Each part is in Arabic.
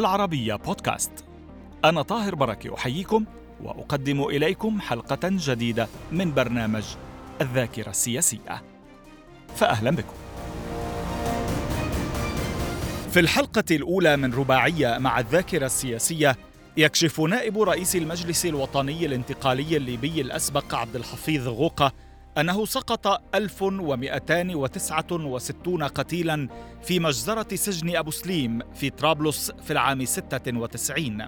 العربية بودكاست. أنا طاهر بركة أحييكم وأقدم إليكم حلقة جديدة من برنامج الذاكرة السياسية. فأهلا بكم. في الحلقة الأولى من رباعية مع الذاكرة السياسية يكشف نائب رئيس المجلس الوطني الانتقالي الليبي الأسبق عبد الحفيظ غوقة أنه سقط 1269 قتيلا في مجزرة سجن أبو سليم في طرابلس في العام 96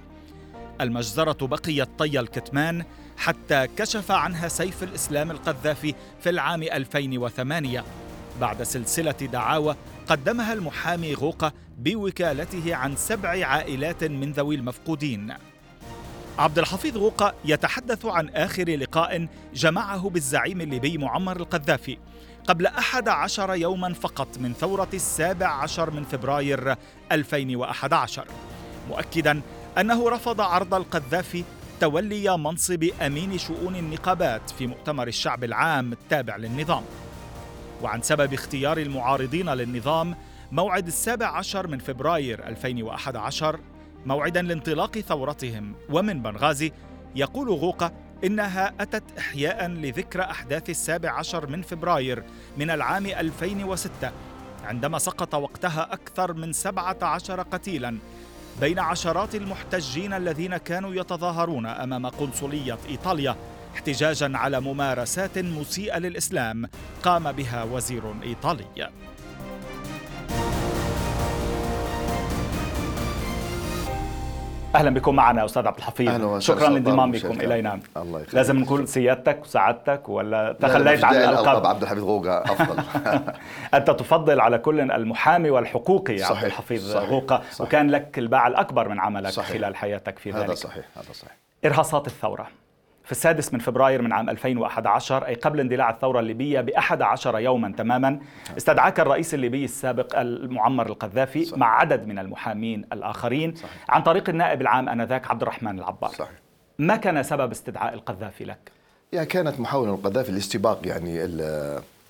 المجزرة بقيت طي الكتمان حتى كشف عنها سيف الإسلام القذافي في العام 2008 بعد سلسلة دعاوى قدمها المحامي غوقة بوكالته عن سبع عائلات من ذوي المفقودين. عبد الحفيظ غوقة يتحدث عن آخر لقاء جمعه بالزعيم الليبي معمر القذافي. قبل أحد عشر يوما فقط من ثورة السابع عشر من فبراير 2011 مؤكدا أنه رفض عرض القذافي تولي منصب أمين شؤون النقابات في مؤتمر الشعب العام التابع للنظام. وعن سبب اختيار المعارضين للنظام موعد السابع عشر من فبراير 2011 موعدا لانطلاق ثورتهم. ومن بنغازي يقول غوقة إنها أتت إحياء لذكرى أحداث السابع عشر من فبراير من العام 2006 عندما سقط وقتها أكثر من 17 قتيلا بين عشرات المحتجين الذين كانوا يتظاهرون أمام قنصلية إيطاليا احتجاجا على ممارسات مسيئة للإسلام قام بها وزير إيطالي. أهلا بكم معنا أستاذ عبد الحفيظ. شكرا لانضمامكم إلينا. الله يخليك. لازم نقول سيادتك وسعادتك ولا تخليت عن الألقاب. عبد الحفيظ غوغا أفضل. أنت تفضل على كل المحامي والحقوقي صحيح عبد الحفيظ صحيح صحيح. وكان لك الباع الأكبر من عملك صحيح. خلال حياتك في ذلك. هذا صحيح هذا صحيح. إرهاصات الثورة. في السادس من فبراير من عام 2011 أي قبل اندلاع الثورة الليبية بأحد عشر يوما تماما استدعاك الرئيس الليبي السابق المعمر القذافي صحيح. مع عدد من المحامين الآخرين صحيح. عن طريق النائب العام آنذاك عبد الرحمن العبار صحيح. ما كان سبب استدعاء القذافي لك؟ يعني كانت محاولة القذافي لاستباق يعني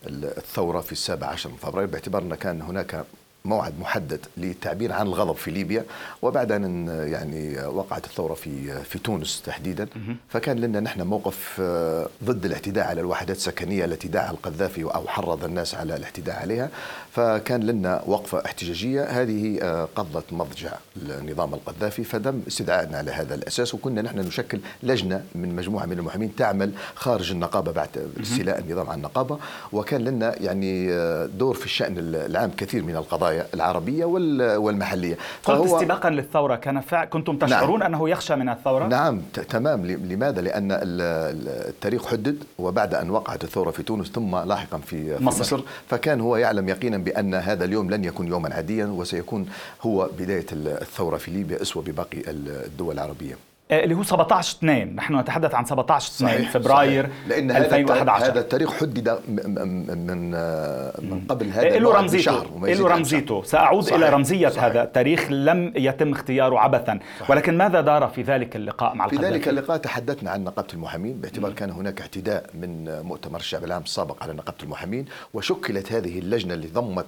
الثورة في السابع عشر من فبراير باعتبار أن كان هناك موعد محدد للتعبير عن الغضب في ليبيا وبعد أن يعني وقعت الثورة في في تونس تحديدا فكان لنا نحن موقف آه، ضد الاعتداء على الوحدات السكنية التي دعا القذافي أو حرض الناس على الاعتداء عليها. فكان لنا وقفة احتجاجية هذه آه، قضت مضجع النظام القذافي فتم استدعائنا على هذا الأساس وكنا نحن نشكل لجنة من مجموعة من المحامين تعمل خارج النقابة بعد استيلاء النظام عن النقابة. وكان لنا يعني آه، دور في الشأن العام كثير من القضايا. القضايا العربية والمحلية. قلت استباقا للثورة كان فع... كنتم تشعرون نعم أنه يخشى من الثورة؟ نعم تمام. لماذا؟ لأن التاريخ حدد وبعد أن وقعت الثورة في تونس ثم لاحقا في مصر, مصر. فكان هو يعلم يقينا بأن هذا اليوم لن يكون يوما عاديا وسيكون هو بداية الثورة في ليبيا أسوة بباقي الدول العربية. اللي هو 17 2 نحن نتحدث عن 17 2 فبراير صحيح. لأن 2011 هذا التاريخ حدد من آه، من قبل هذا له رمزيته له رمزيته سأعود صحيح. إلى رمزية صحيح. هذا. التاريخ لم يتم اختياره عبثا. صحيح. ولكن ماذا دار في ذلك اللقاء مع في ذلك اللقاء تحدثنا عن نقابة المحامين. باعتبار كان هناك اعتداء من مؤتمر الشعب العام السابق على نقابة المحامين وشكلت هذه اللجنة اللي ضمت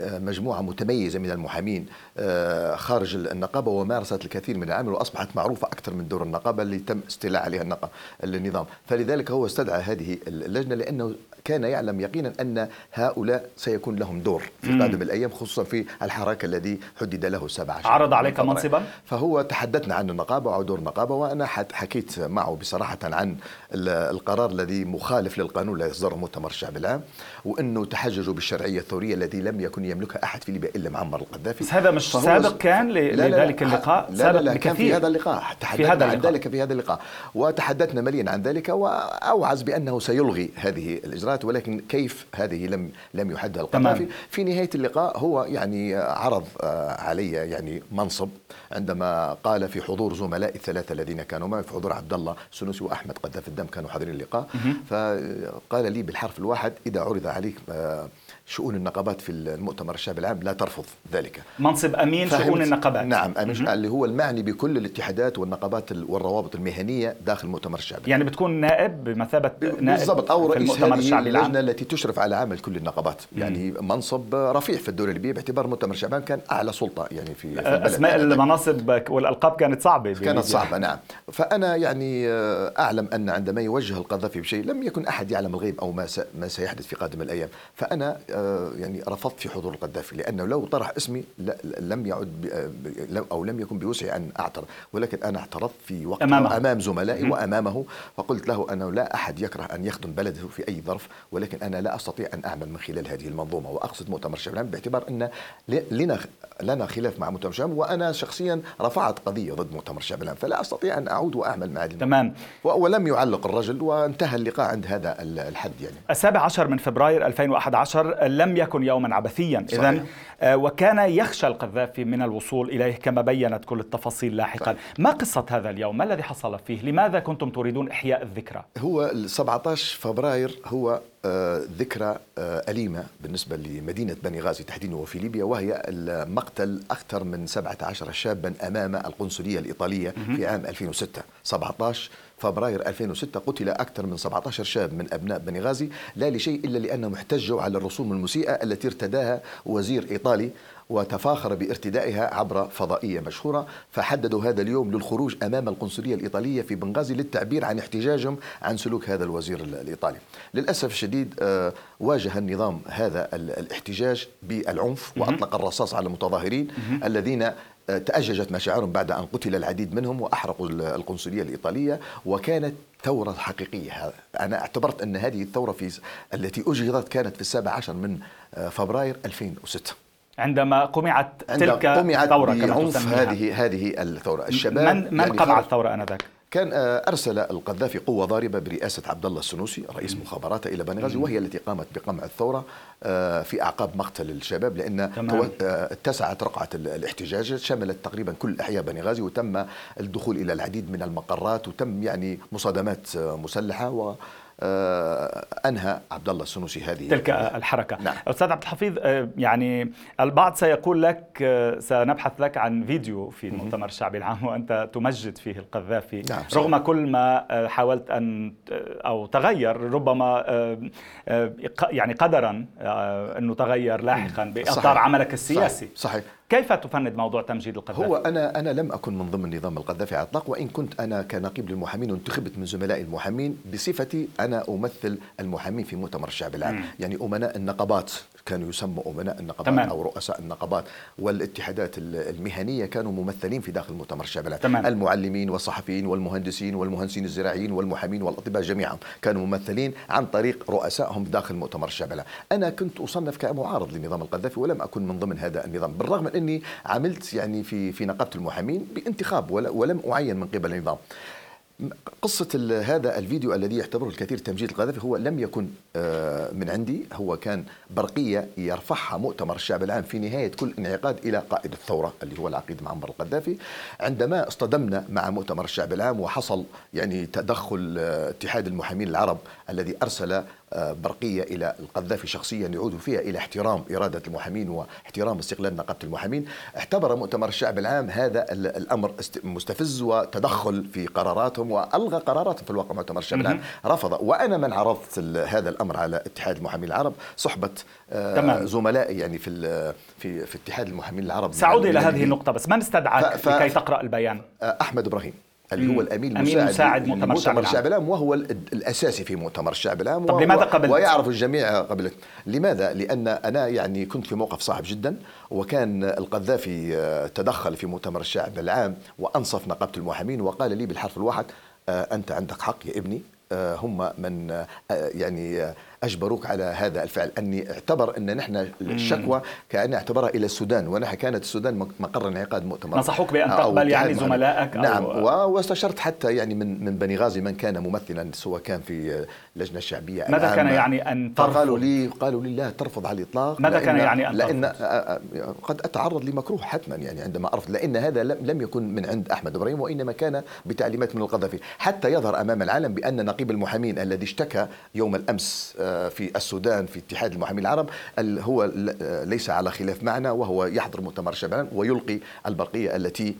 مجموعة متميزة من المحامين آه، خارج النقابة ومارست الكثير من العمل وأصبحت معروفة أكثر من دور النقابة اللي تم استيلاء عليها النظام. فلذلك هو استدعى هذه اللجنة لأنه كان يعلم يقينا أن هؤلاء سيكون لهم دور في قادم الأيام خصوصا في الحراك الذي حدد له سبع عشر عرض عليك منصبا؟ فهو تحدثنا عن النقابة وعن دور النقابة وأنا حكيت معه بصراحة عن القرار الذي مخالف للقانون الذي أصدره مؤتمر الشعب العام وأنه تحججوا بالشرعية الثورية التي لم يكن يملكها أحد في ليبيا إلا معمر القذافي. بس هذا مش سابق كان لذلك اللقاء؟ لا لا, لا, كان في هذا اللقاء تحدثنا هذا عن ذلك في هذا اللقاء. وتحدثنا مليا عن ذلك وأوعز بأنه سيلغي هذه الإجراءات. ولكن كيف هذه لم لم يحدها القذافي في نهاية اللقاء هو يعني عرض آه، علي يعني منصب عندما قال في حضور زملاء الثلاثة الذين كانوا معي في حضور عبد الله سنوسي وأحمد قذاف الدم كانوا حاضرين اللقاء. فقال لي بالحرف الواحد إذا عرض عليك آه، شؤون النقابات في المؤتمر مؤتمر الشعب العام لا ترفض ذلك. منصب أمين شؤون النقابات. نعم أمين اللي هو المعني بكل الاتحادات والنقابات والروابط المهنية داخل مؤتمر الشعب يعني بتكون نائب بمثابه نائب بالضبط أو رئيس اللجنة التي تشرف على عمل كل النقابات. يعني منصب رفيع في الدولة الليبية باعتبار مؤتمر الشعب العام كان أعلى سلطة يعني في, في البلد. اسماء المناصب والألقاب كانت صعبة كانت صعبة نعم. فأنا يعني آه، أعلم أن عندما يوجه القذافي بشيء لم يكن أحد يعلم الغيب أو ما ما سيحدث في قادم الأيام. فأنا آه، يعني رفضت في حضور القذافي لأنه لو طرح اسمي لم يعد أو لم يكن بوسعي أن أعترض. ولكن أنا اعترضت في وقت أمامه. أمام زملائي وأمامه فقلت له أنه لا أحد يكره أن يخدم بلده في أي ظرف ولكن أنا لا أستطيع أن أعمل من خلال هذه المنظومة. وأقصد مؤتمر العام باعتبار أن لنا لنا خلاف مع مؤتمر الشعب وأنا شخصيا رفعت قضية ضد مؤتمر العام فلا أستطيع أن أعود وأعمل مع تمام. ولم يعلق الرجل وانتهى اللقاء عند هذا الحد يعني. السابع عشر من فبراير 2011 لم يكن يوما عبثيا. اذا آه، وكان يخشى القذافي من الوصول إليه كما بينت كل التفاصيل لاحقا. صحيح. ما قصة هذا اليوم؟ ما الذي حصل فيه؟ لماذا كنتم تريدون إحياء الذكرى؟ هو 17 فبراير هو آه، ذكرى آه، أليمة بالنسبة لمدينة بني غازي تحديدا وفي ليبيا وهي مقتل أكثر من 17 شابا أمام القنصلية الإيطالية في عام 2006 17 فبراير 2006 قتل أكثر من 17 شاب من أبناء بني غازي لا لشيء إلا لأنهم احتجوا على الرسوم المسيئة التي ارتداها وزير إيطالي وتفاخر بارتدائها عبر فضائية مشهورة. فحددوا هذا اليوم للخروج أمام القنصلية الإيطالية في بنغازي للتعبير عن احتجاجهم عن سلوك هذا الوزير الإيطالي. للأسف الشديد آه، واجه النظام هذا الاحتجاج بالعنف وأطلق الرصاص على المتظاهرين الذين تأججت مشاعرهم بعد أن قتل العديد منهم وأحرقوا القنصلية الإيطالية وكانت ثورة حقيقية. أنا اعتبرت أن هذه الثورة في التي أجهضت كانت في السابع عشر من آه، فبراير 2006 عندما قمعت تلك الثورة كما هذه هذه الثورة. الشباب من من يعني قمع الثورة آنذاك؟ كان آه، أرسل القذافي قوة ضاربة برئاسة عبد الله السنوسي رئيس مخابراته إلى بنغازي وهي التي قامت بقمع الثورة آه، في أعقاب مقتل الشباب لأن آه، اتسعت رقعه الاحتجاج شملت تقريبا كل أحياء بنغازي وتم الدخول إلى العديد من المقرات وتم يعني مصادمات مسلحة و أنهى عبد الله السنوسي هذه تلك الحركة. نعم. أستاذ عبد الحفيظ آه، يعني البعض سيقول لك آه، سنبحث لك عن فيديو في المؤتمر الشعبي العام وأنت تمجد فيه القذافي. نعم رغم كل ما حاولت أن أو تغير ربما يعني قدرا انه تغير لاحقا بإطار عملك السياسي. صحيح, صحيح. كيف تفند موضوع تمجيد القذافي؟ هو أنا أنا لم أكن من ضمن نظام القذافي على الإطلاق وإن كنت أنا كنقيب للمحامين وانتخبت من زملائي المحامين بصفتي أنا أمثل المحامين في مؤتمر الشعب العام،. يعني أمناء النقابات كانوا يسموا أمناء النقابات تمام. أو رؤساء النقابات والاتحادات المهنية كانوا ممثلين في داخل مؤتمر تمام. المعلمين والصحفيين والمهندسين والمهندسين الزراعيين والمحامين والأطباء جميعا كانوا ممثلين عن طريق رؤسائهم داخل مؤتمر الشعب العام، أنا كنت أصنف كمعارض لنظام القذافي ولم أكن من ضمن هذا النظام، بالرغم من أني عملت يعني في في نقابة المحامين بانتخاب ولم أعين من قبل النظام قصة هذا الفيديو الذي يعتبره الكثير تمجيد القذافي هو لم يكن آه، من عندي. هو كان برقية يرفعها مؤتمر الشعب العام في نهاية كل انعقاد إلى قائد الثورة اللي هو العقيد معمر القذافي. عندما اصطدمنا مع مؤتمر الشعب العام وحصل يعني تدخل آه، اتحاد المحامين العرب الذي أرسل برقية إلى القذافي شخصيا يعود فيها إلى احترام إرادة المحامين واحترام استقلال نقابة المحامين. اعتبر مؤتمر الشعب العام هذا الأمر مستفز وتدخل في قراراتهم وألغى قراراتهم في الواقع مؤتمر الشعب العام. رفض. وأنا من عرضت هذا الأمر على اتحاد المحامين العرب صحبة آه، تمام. زملائي يعني في في في اتحاد المحامين العرب. سأعود إلى هذه النقطة بس من استدعاك ف... لكي تقرأ البيان؟ آه، أحمد إبراهيم. اللي هو الأمين المساعد, مساعد مؤتمر, مؤتمر الشعب العام وهو الأساسي في مؤتمر الشعب العام طب لماذا قبلت؟ ويعرف الجميع قبلت لماذا؟ لأن أنا يعني كنت في موقف صعب جدا وكان القذافي آه، تدخل في مؤتمر الشعب العام وأنصف نقابة المحامين وقال لي بالحرف الواحد آه، أنت عندك حق يا ابني آه، هم من يعني أجبروك على هذا الفعل. أني اعتبر أن نحن الشكوى كأن اعتبرها إلى السودان ونحن كانت السودان مقر انعقاد مؤتمر. نصحوك بأن تقبل يعني زملائك نعم أو واستشرت حتى يعني من من بني غازي من كان ممثلا سواء كان في اللجنه الشعبيه ماذا كان يعني أن ترفض؟ قالوا لي قالوا لي لا ترفض على الإطلاق ماذا كان يعني أن لأن قد أتعرض لمكروه حتما يعني عندما أرفض لأن هذا لم يكن من عند أحمد إبراهيم وإنما كان بتعليمات من القذافي حتى يظهر أمام العالم بأن نقيب المحامين الذي اشتكى يوم الأمس آه، في السودان في اتحاد المحامين العرب هو ليس على خلاف معنا وهو يحضر مؤتمر شبعان ويلقي البرقية التي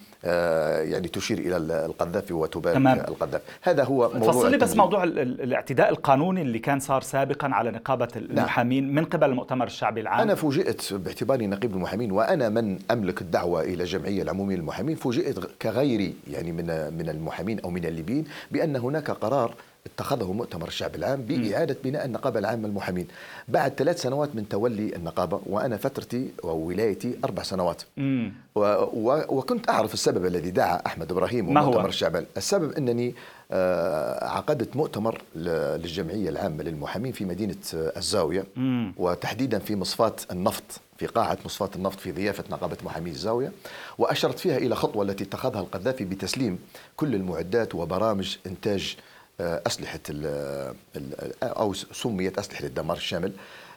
يعني تشير إلى القذافي وتبارك تمام. القذافي هذا هو موضوع فصل لي بس موضوع الاعتداء القانوني اللي كان صار سابقا على نقابة نعم. المحامين نعم. من قبل المؤتمر الشعبي العام أنا فوجئت باعتباري نقيب المحامين وأنا من أملك الدعوة إلى الجمعيه العموميه للمحامين فوجئت كغيري يعني من من المحامين أو من الليبيين بأن هناك قرار اتخذه مؤتمر الشعب العام بإعادة بناء النقابة العامة للمحامين. بعد ثلاث سنوات من تولي النقابة وأنا فترتي وولايتي أربع سنوات. و و وكنت أعرف السبب الذي دعا أحمد إبراهيم ومؤتمر الشعب السبب أنني آه، عقدت مؤتمر للجمعية العامة للمحامين في مدينة الزاوية. وتحديدا في مصفاة النفط في قاعة مصفاة النفط في ضيافة نقابة محامي الزاوية. وأشرت فيها إلى خطوة التي اتخذها القذافي بتسليم كل المعدات وبرامج إنتاج آه، أسلحة أو سميت أسلحة الدمار الشامل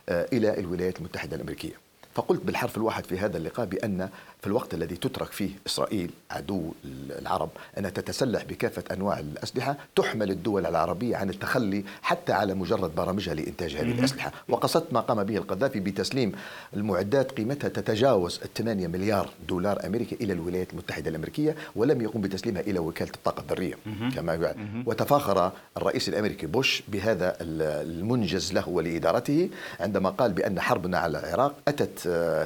آه، إلى الولايات المتحدة الأمريكية. فقلت بالحرف الواحد في هذا اللقاء بأن في الوقت الذي تترك فيه إسرائيل عدو العرب أن تتسلح بكافة أنواع الأسلحة تحمل الدول العربية عن التخلي حتى على مجرد برامجها لإنتاج هذه الأسلحة وقصدت ما قام به القذافي بتسليم المعدات قيمتها تتجاوز 8 مليار دولار أمريكي إلى الولايات المتحدة الأمريكية ولم يقم بتسليمها إلى وكالة الطاقة الذرية. كما يقال. وتفاخر الرئيس الأمريكي بوش بهذا المنجز له ولإدارته عندما قال بأن حربنا على العراق أتت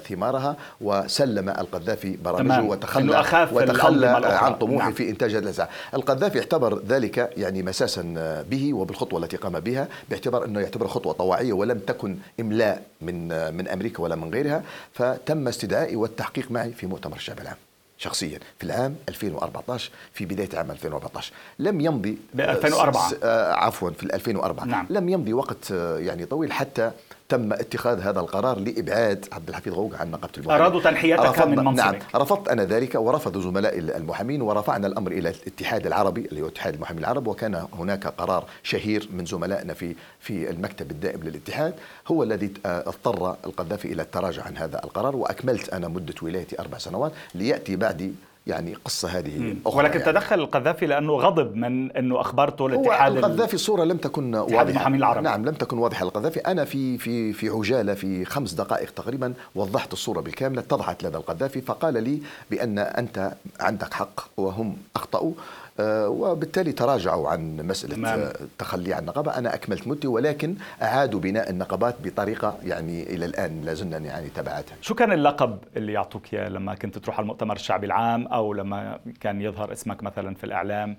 ثمارها وسلم القذافي القذافي برامجه وتخلى وتخلى عن طموحه نعم. في إنتاج هذه الاسلحه، القذافي اعتبر ذلك يعني مساسا به وبالخطوة التي قام بها باعتبار أنه يعتبر خطوة طواعية ولم تكن إملاء من من أمريكا ولا من غيرها، فتم استدعائي والتحقيق معي في مؤتمر الشعب العام. شخصيا في العام 2014 في بداية عام 2014 لم يمضي ب 2004 آه، عفوا في 2004 نعم. لم يمضي وقت آه، يعني طويل حتى تم اتخاذ هذا القرار لإبعاد عبد الحفيظ غوغ عن نقابة المحامين أرادوا تنحيتك من منصبك. نعم رفضت أنا ذلك ورفض زملائي المحامين ورفعنا الأمر إلى الاتحاد العربي اللي هو اتحاد المحامين العرب وكان هناك قرار شهير من زملائنا في في المكتب الدائم للاتحاد. هو الذي اضطر القذافي إلى التراجع عن هذا القرار وأكملت أنا مدة ولايتي أربع سنوات ليأتي بعدي يعني قصة هذه أخرى ولكن يعني. تدخل القذافي لأنه غضب من أنه أخبرته الاتحاد القذافي الصورة لم تكن واضحة العرب. نعم لم تكن واضحة للقذافي أنا في في في عجالة في خمس دقائق تقريبا وضحت الصورة بالكامل اتضحت لدى القذافي فقال لي بأن أنت عندك حق وهم أخطأوا وبالتالي تراجعوا عن مسألة نعم. التخلي عن النقابة أنا أكملت مدتي ولكن أعادوا بناء النقابات بطريقة يعني إلى الآن لازلنا يعني تبعاتها شو كان اللقب اللي يعطوك إياه لما كنت تروح على المؤتمر الشعبي العام أو لما كان يظهر اسمك مثلا في الإعلام؟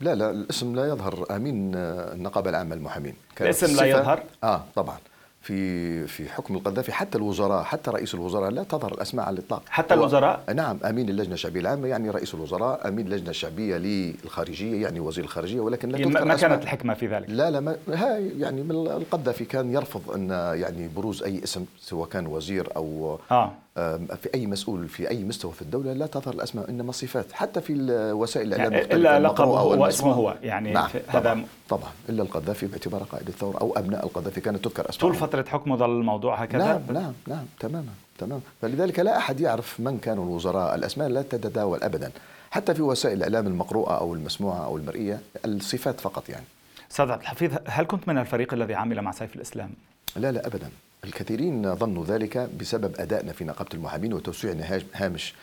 لا لا الاسم لا يظهر. أمين النقابة العامة للمحامين الاسم لا يظهر؟ آه طبعا. في في حكم القذافي حتى الوزراء حتى رئيس الوزراء لا تظهر الأسماء على الإطلاق. حتى الوزراء؟ نعم أمين اللجنة الشعبية العامة يعني رئيس الوزراء أمين اللجنة الشعبية للخارجية يعني وزير الخارجية ولكن لا تذكر ما كانت الحكمة في ذلك؟ لا لا ما هاي يعني القذافي كان يرفض أن يعني بروز أي اسم سواء كان وزير أو آه. في أي مسؤول في أي مستوى في الدولة لا تظهر الأسماء إنما صفات. حتى في وسائل الإعلام يعني الا لقبه هو اسمه هو يعني نعم هذا طبعا. إلا القذافي باعتباره قائد الثورة أو أبناء القذافي كانت تذكر اسماء طول فترة حكمه ظل الموضوع هكذا؟ نعم نعم نعم تماما تمام فلذلك لا أحد يعرف من كانوا الوزراء. الأسماء لا تتداول ابدا. حتى في وسائل الإعلام المقروءة أو المسموعة أو المرئية الصفات فقط يعني. أستاذ عبد الحفيظ هل كنت من الفريق الذي عمل مع سيف الإسلام؟ لا لا ابدا. الكثيرين ظنوا ذلك بسبب أدائنا في نقابة المحامين وتوسيع هامش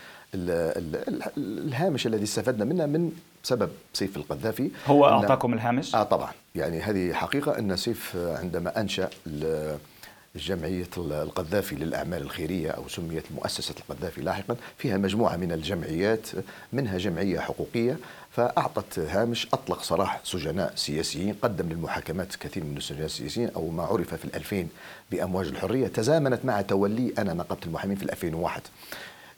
الهامش الذي استفدنا منه من سبب سيف القذافي هو أعطاكم الهامش؟ آه طبعا يعني هذه حقيقة أن سيف عندما أنشأ جمعية القذافي للأعمال الخيرية أو سميت مؤسسة القذافي لاحقا. فيها مجموعة من الجمعيات منها جمعية حقوقية. فأعطت هامش أطلق سراح سجناء سياسيين قدم للمحاكمات كثير من السجناء السياسيين أو ما عرف في الألفين بأمواج الحرية. تزامنت مع تولي أنا نقابة المحامين في 2001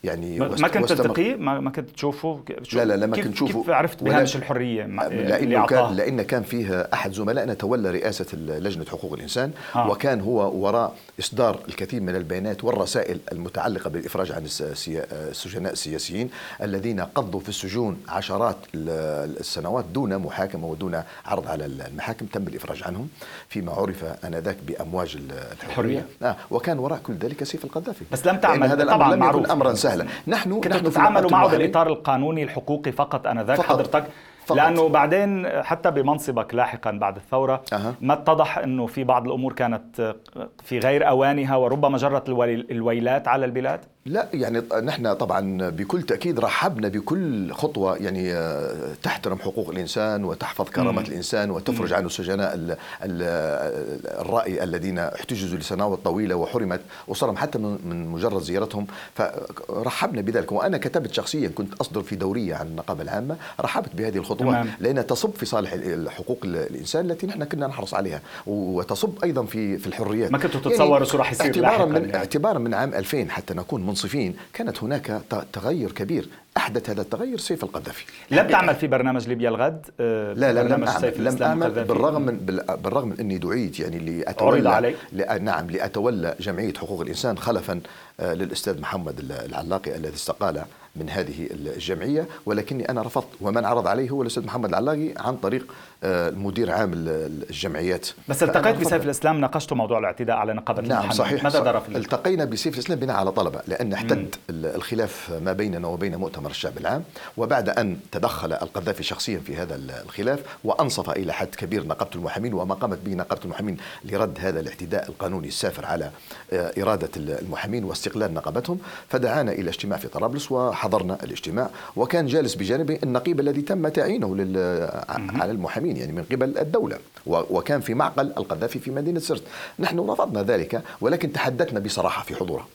يعني ما كنت تلتقيه؟ ما, ما كنت تشوفه؟ لا لا لا ما كنت تشوفه. كيف عرفت بهامش الحرية؟ لأنه كان لأن كان فيه أحد زملائنا تولى رئاسة لجنة حقوق الإنسان آه. وكان هو وراء إصدار الكثير من البيانات والرسائل المتعلقة بالإفراج عن السجناء السياسيين الذين قضوا في السجون عشرات السنوات دون محاكمة ودون عرض على المحاكم تم الإفراج عنهم فيما عرف آنذاك بأمواج الحرية. آه وكان وراء كل ذلك سيف القذافي. بس لم تعمل هذا طبعا لم يكن امرا سهلا. نحن كنتوا تتعاملوا معه بالإطار القانوني الحقوقي فقط انذاك حضرتك. فقط. لأنه بعدين حتى بمنصبك لاحقا بعد الثورة أه. ما اتضح إنه في بعض الأمور كانت في غير أوانها وربما جرت الويلات على البلاد. لا يعني نحن طبعا بكل تأكيد رحبنا بكل خطوة يعني آه، تحترم حقوق الإنسان وتحفظ كرامه مم. الإنسان وتفرج عن السجناء الرأي الذين احتجزوا لسنوات طويلة وحرمت اسرهم حتى من مجرد زيارتهم. فرحبنا بذلك وأنا كتبت شخصيا كنت أصدر في دورية عن النقابة العامة رحبت بهذه الخطوة لأنها تصب في صالح حقوق الإنسان التي نحن كنا نحرص عليها وتصب أيضا في في الحريات. ما كنتوا تتصوروا يعني شو راح يصير اعتبارا من يعني. اعتبارا من عام 2000 حتى نكون منصفين كانت هناك تغير كبير. أحدث هذا التغير سيف القذافي. لم تعمل في برنامج ليبيا الغد؟ آه، لا لا لم أعمل لم أعمل بالرغم من بالرغم من إني دعيت يعني لاتولى علي. نعم لأتولى جمعية حقوق الإنسان خلفا آه، للأستاذ محمد العلاقي الذي استقال من هذه الجمعية ولكني أنا رفضت. ومن عرض عليه هو الأستاذ محمد العلاقي عن طريق آه، مدير عام الجمعيات. بس التقيت بسيف الإسلام ناقشتوا موضوع الاعتداء على نقابة نعم صحيح ماذا درى في التقينا بسيف الإسلام بناء على طلبة لأن احتد. الخلاف ما بيننا وبين مؤتمر الشعب العام. وبعد أن تدخل القذافي شخصيا في هذا الخلاف وأنصف إلى حد كبير نقابة المحامين وما قامت به نقابة المحامين لرد هذا الاعتداء القانوني السافر على آه، إرادة المحامين واستقلال نقابتهم. فدعانا إلى اجتماع في طرابلس وحضرنا الاجتماع وكان جالس بجانبه النقيب الذي تم تعيينه على المحامين يعني من قبل الدولة وكان في معقل القذافي في مدينة سرت. نحن رفضنا ذلك ولكن تحدثنا بصراحة في حضورة.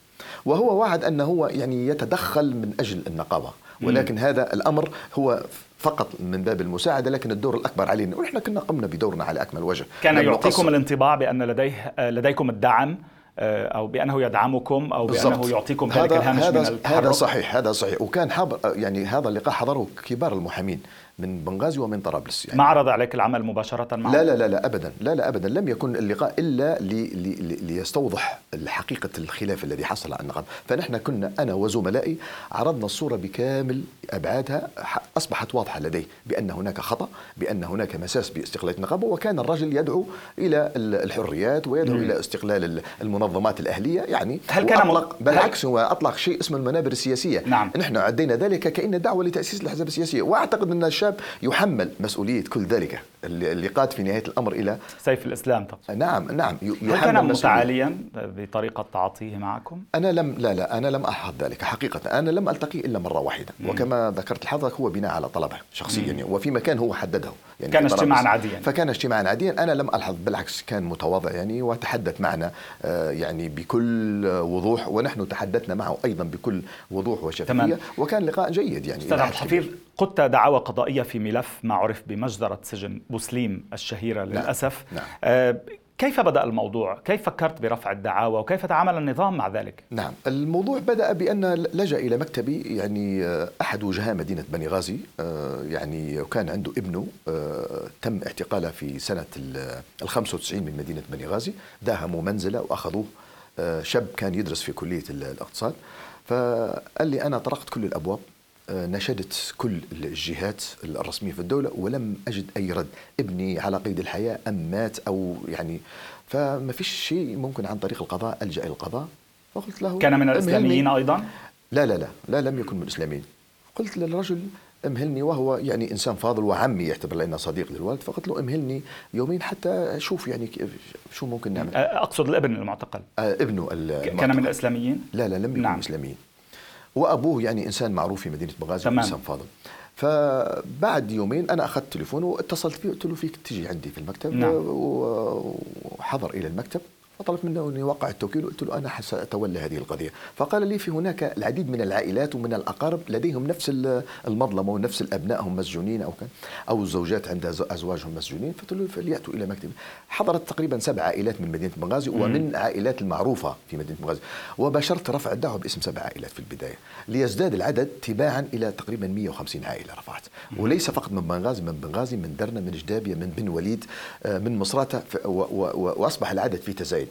وهو وعد أنه هو يعني يتدخل من أجل النقابة. ولكن مم. هذا الأمر هو فقط من باب المساعدة لكن الدور الأكبر علينا. ونحن كنا قمنا بدورنا على أكمل وجه. كان يعطيكم الانطباع بأن لديه لديكم الدعم أو بأنه يدعمكم أو بالزبط. بانه يعطيكم ذلك الهامش هذا من التحرك هذا صحيح هذا صحيح. وكان حاضر يعني هذا اللقاء حضره كبار المحامين. من بنغازي ومن طرابلس يعني ما عرض عليك العمل مباشرة معه؟ لا لا لا لا أبدا لا لا أبدا لم يكن اللقاء إلا لي لي ليستوضح حقيقة الخلاف الذي حصل على النقابة فنحن كنا أنا وزملائي عرضنا الصورة بكامل أبعادها أصبحت واضحة لديه بأن هناك خطأ بأن هناك مساس باستقلالية النقابة وكان الرجل يدعو إلى الحريات ويدعو مم. إلى استقلال المنظمات الأهلية يعني هل كان أطلق بالعكس هو أطلق شيء اسمه المنابر السياسية نعم. نحن عدينا ذلك كأن دعوة لتأسيس الأحزاب السياسية وأعتقد أن الشاب يحمل مسؤولية كل ذلك. اللي قاد في نهاية الأمر إلى سيف الإسلام تقصد نعم نعم هل كان متعاليا بطريقة تعاطيه معكم؟ أنا لم لا لا أنا لم أحظ ذلك حقيقة. أنا لم ألتقي إلا مرة واحدة. مم. وكما ذكرت لحضرتك هو بناء على طلبه شخصيا يعني وفي مكان هو حدده. يعني كان اجتماعا عاديا. فكان اجتماعا عاديا. أنا لم ألحظ بالعكس كان متواضع يعني وتحدث معنا آه، يعني بكل وضوح. ونحن تحدثنا معه أيضا بكل وضوح وشفافية. وكان لقاء جيد يعني أستاذ عبد الحفيظ قدت دعوى قضائية في ملف ما عرف بمجزرة سجن بوسليم الشهيرة نعم. للأسف نعم. آه كيف بدأ الموضوع؟ كيف فكرت برفع الدعاوى وكيف تعامل النظام مع ذلك؟ نعم، الموضوع بدأ بأن لجأ إلى مكتبي يعني آه، أحد وجهاء مدينة بني غازي آه، يعني وكان عنده ابنه تم اعتقاله في سنة ال 95 من مدينة بني غازي داهموا منزله وأخذوه شاب كان يدرس في كلية الاقتصاد فقال لي أنا طرقت كل الأبواب نشدت كل الجهات الرسمية في الدولة ولم أجد أي رد. ابني على قيد الحياة أم مات أو يعني فما فيش شيء ممكن عن طريق القضاء ألجأ إلى القضاء. فقلت له كان من الإسلاميين أيضا؟ لا لا لا لا لم يكن من الإسلاميين. قلت للرجل امهلني وهو يعني إنسان فاضل وعمي يعتبر لنا صديق للوالد فقلت له امهلني يومين حتى أشوف يعني شو ممكن نعمل. أقصد الابن المعتقل. آه ابنه المعتقل. كان من الإسلاميين؟ لا لا لم يكن نعم. من الاسلاميين وأبوه يعني إنسان معروف في مدينة بغازي انسان فاضل. فبعد يومين أنا أخذت تليفونه واتصلت فيه قلت له فيك تجي عندي في المكتب. نعم. وحضر إلى المكتب. فطلبت منه أن يوقع التوكيل قلت له أنا سأتولى هذه القضية. فقال لي في هناك العديد من العائلات ومن الأقارب لديهم نفس المظلمة ونفس الأبناء هم مسجونين أو كان أو الزوجات عند أزواجهم مسجونين. فقلت له فليأتوا إلى مكتبي حضرت تقريبا سبع عائلات من مدينة بنغازي ومن عائلات المعروفة في مدينة بنغازي وباشرت رفع الدعوة باسم سبع عائلات في البداية ليزداد العدد تباعا إلى تقريبا 150 عائلة رفعت. وليس فقط من بنغازي من بنغازي من درنا من جدابية من بن وليد آه، من مصراتة. وأصبح العدد في تزايد.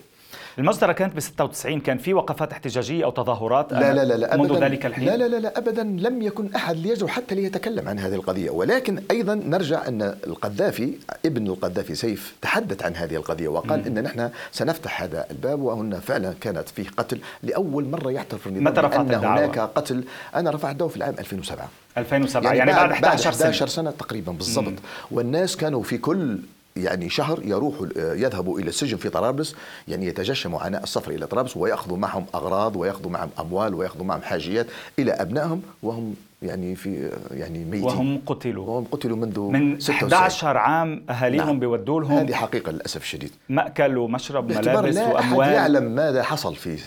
المجزرة كانت ب 96 كان في وقفات احتجاجية أو تظاهرات؟ لا لا لا, لا منذ أبداً. ذلك الحين؟ لا لا لا, لا أبدا. لم يكن أحد ليجرؤ حتى ليتكلم عن هذه القضية. ولكن أيضا نرجع أن القذافي ابن القذافي سيف تحدث عن هذه القضية وقال إن نحن سنفتح هذا الباب وهن فعلا كانت فيه قتل لأول مرة يعترف النظام متى رفعت أن الدعوة؟ هناك قتل. أنا رفعت الدعوة في العام 2007 2007 يعني, بعد 11 سنة 11 سنة. تقريبا بالضبط. والناس كانوا في كل يعني شهر يروحوا يذهبوا إلى السجن في طرابلس يعني يتجشموا عناء السفر إلى طرابلس وياخذوا معهم أغراض وياخذوا معهم أموال وياخذوا معهم حاجيات إلى أبنائهم وهم يعني في يعني ميتين. وهم قتلوا. وهم قتلوا منذ من 96. 11 عام أهاليهم نعم. بيودوا لهم هذه حقيقة للأسف الشديد. مأكل ومشرب ملابس لا وأموال. يعلم ماذا حصل في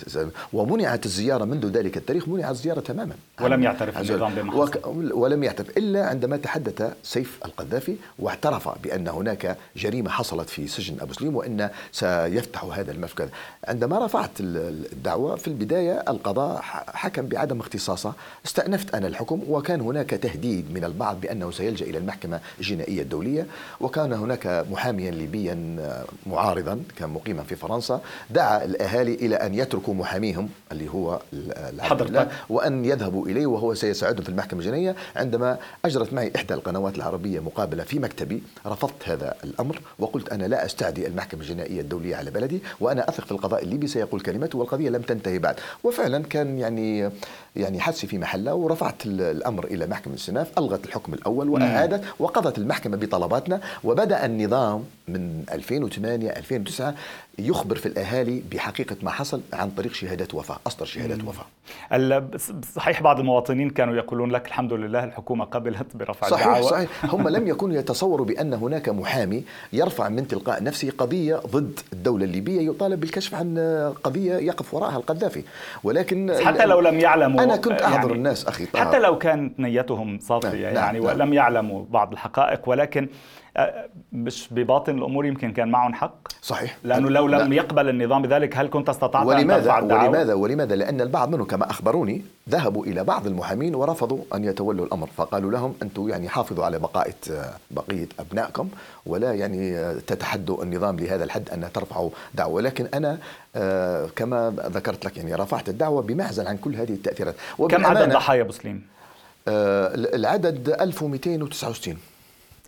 ومنعت الزيارة منذ ذلك التاريخ منعت الزيارة تماما. ولم يعترف النظام بما وك ولم يعترف إلا عندما تحدث سيف القذافي واعترف بأن هناك جريمة حصلت في سجن أبو سليم وأن سيفتح هذا الملف كذا عندما رفعت ال- الدعوة في البداية القضاء حكم بعدم اختصاصه. استأنفت أنا الحكم وكان هناك تهديد من البعض بأنه سيلجأ إلى المحكمة الجنائية الدولية وكان هناك محاميا ليبيا معارضا كان مقيما في فرنسا دعا الأهالي إلى أن يتركوا محاميهم اللي هو حضرتك. الله وأن يذهبوا إليه وهو سيساعدهم في المحكمة الجنائية عندما أجرت معي إحدى القنوات العربية مقابلة في مكتبي رفضت هذا الأمر وقلت أنا لا أستعدي المحكمة الجنائية الدولية على بلدي وأنا أثق في القضاء الليبي سيقول كلمته والقضية لم تنتهي بعد وفعلا كان يعني يعني حدسي في محله ورفعت الأمر إلى محكمة الاستئناف ألغت الحكم الأول وأعادت وقضت المحكمة بطلباتنا وبدأ النظام من 2008 2009 يخبر في الأهالي بحقيقة ما حصل عن طريق شهادات وفاة أصدر شهادات وفاة. ال- صحيح بعض المواطنين كانوا يقولون لك الحمد لله الحكومة قبلت برفع صحيح الدعوة. صحيح. هم لم يكونوا يتصوروا بأن هناك محامي يرفع من تلقاء نفسه قضية ضد الدولة الليبية يطالب بالكشف عن قضية يقف وراءها القذافي. ولكن حتى لو لم يعلموا أنا كنت أحضر يعني الناس أخي طه. حتى لو كانت نيتهم صافية نعم، يعني نعم، ولم يعلموا بعض الحقائق ولكن مش بباطن الأمور يمكن كان معهم حق صحيح لأنه لو لم لا. يقبل النظام بذلك هل كنت استطعت ولماذا ترفع الدعوة؟ ولماذا ولماذا لأن البعض منهم كما أخبروني ذهبوا إلى بعض المحامين ورفضوا أن يتولوا الأمر فقالوا لهم أنتم يعني حافظوا على بقايه بقية أبنائكم ولا يعني تتحدوا النظام لهذا الحد أن ترفعوا دعوة ولكن أنا آه، كما ذكرت لك يعني رفعت الدعوة بمعزل عن كل هذه التأثيرات كم عدد ضحايا بسليم؟ آه، العدد 1269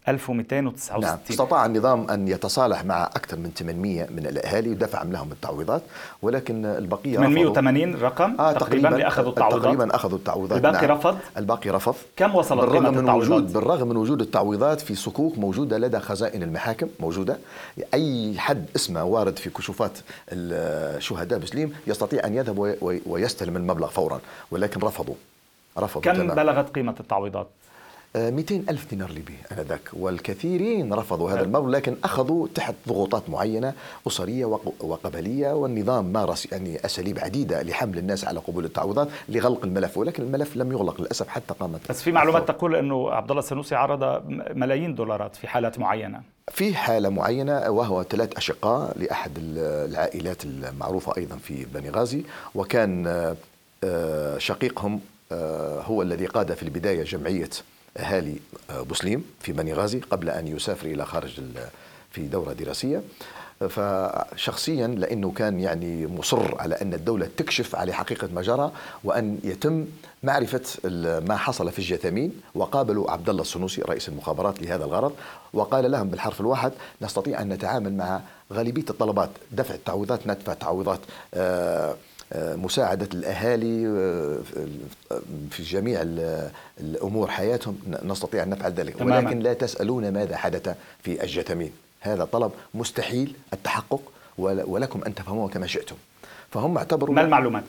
1269 نعم استطاع النظام أن يتصالح مع أكثر من 800 من الأهالي ودفع لهم التعويضات ولكن البقية رفضوا. 880 رقم آه تقريبا اللي أخذوا التعويضات تقريبا أخذوا التعويضات الباقي نعم. رفض؟ الباقي رفض كم وصلت بالرغم من التعويضات؟ وجود بالرغم من وجود التعويضات في صكوك موجودة لدى خزائن المحاكم موجودة أي حد اسمه وارد في كشوفات الشهداء بسليم يستطيع أن يذهب وي- وي- ويستلم المبلغ فورا ولكن رفضوا رفضوا كم تماماً. بلغت قيمة التعويضات؟ 200 ألف دينار ليبي آنذاك. والكثيرين رفضوا هذا المبلغ لكن أخذوا تحت ضغوطات معينة أسرية وق- وقبلية والنظام مارس يعني أساليب عديدة لحمل الناس على قبول التعويضات لغلق الملف. ولكن الملف لم يغلق للأسف حتى قامت بس في معلومات. تقول إنه عبد الله السنوسي عرض ملايين دولارات في حالات معينة. في حالة معينة وهو ثلاث أشقاء لأحد ال- العائلات المعروفة أيضا في بني غازي. وكان آه، آه، شقيقهم آه، هو الذي قاد في البداية جمعية أهالي بوسليم في بني غازي قبل أن يسافر إلى خارج في دورة دراسية. فشخصيا لأنه كان يعني مصر على أن الدولة تكشف على حقيقة ما جرى وأن يتم معرفة ما حصل في الجثامين وقابلوا عبد الله السنوسي رئيس المخابرات لهذا الغرض وقال لهم بالحرف الواحد نستطيع أن نتعامل مع غالبية الطلبات دفع التعويضات ندفع تعويضات آه، مساعدة الأهالي آه، في جميع ال- الأمور حياتهم نستطيع أن نفعل ذلك تماماً. ولكن لا تسألون ماذا حدث في الجثامين هذا طلب مستحيل التحقق ول- ولكم أن تفهموه كما شئتم فهم اعتبروا ما المعلومات؟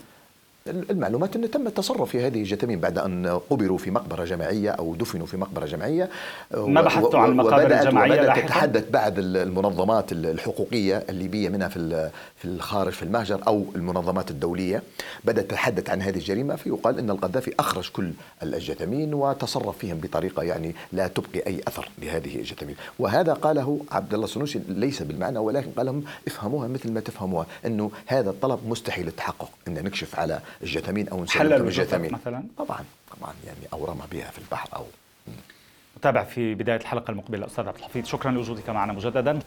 المعلومات أن تم التصرف في هذه الجثامين بعد أن قبروا في مقبرة جماعية أو دفنوا في مقبرة جماعية. ما بحثتوا عن المقابر الجماعية وبدأت؟ تتحدث بعض المنظمات الحقوقية الليبية منها في في الخارج في المهجر أو المنظمات الدولية. بدأت تتحدث عن هذه الجريمة فيقال أن القذافي أخرج كل الجثامين وتصرف فيهم بطريقة يعني لا تبقي أي أثر لهذه الجثامين. وهذا قاله عبد الله السنوسي ليس بالمعنى ولكن قال لهم افهموها مثل ما تفهموها أنه هذا الطلب مستحيل التحقق أن نكشف على الجثامين نسلم حللوا الجثامين مثلا. طبعا طبعا يعني أو رمى بها في البحر أو نتابع في بداية الحلقة المقبلة أستاذ عبد الحفيظ شكرا لوجودك معنا مجددا.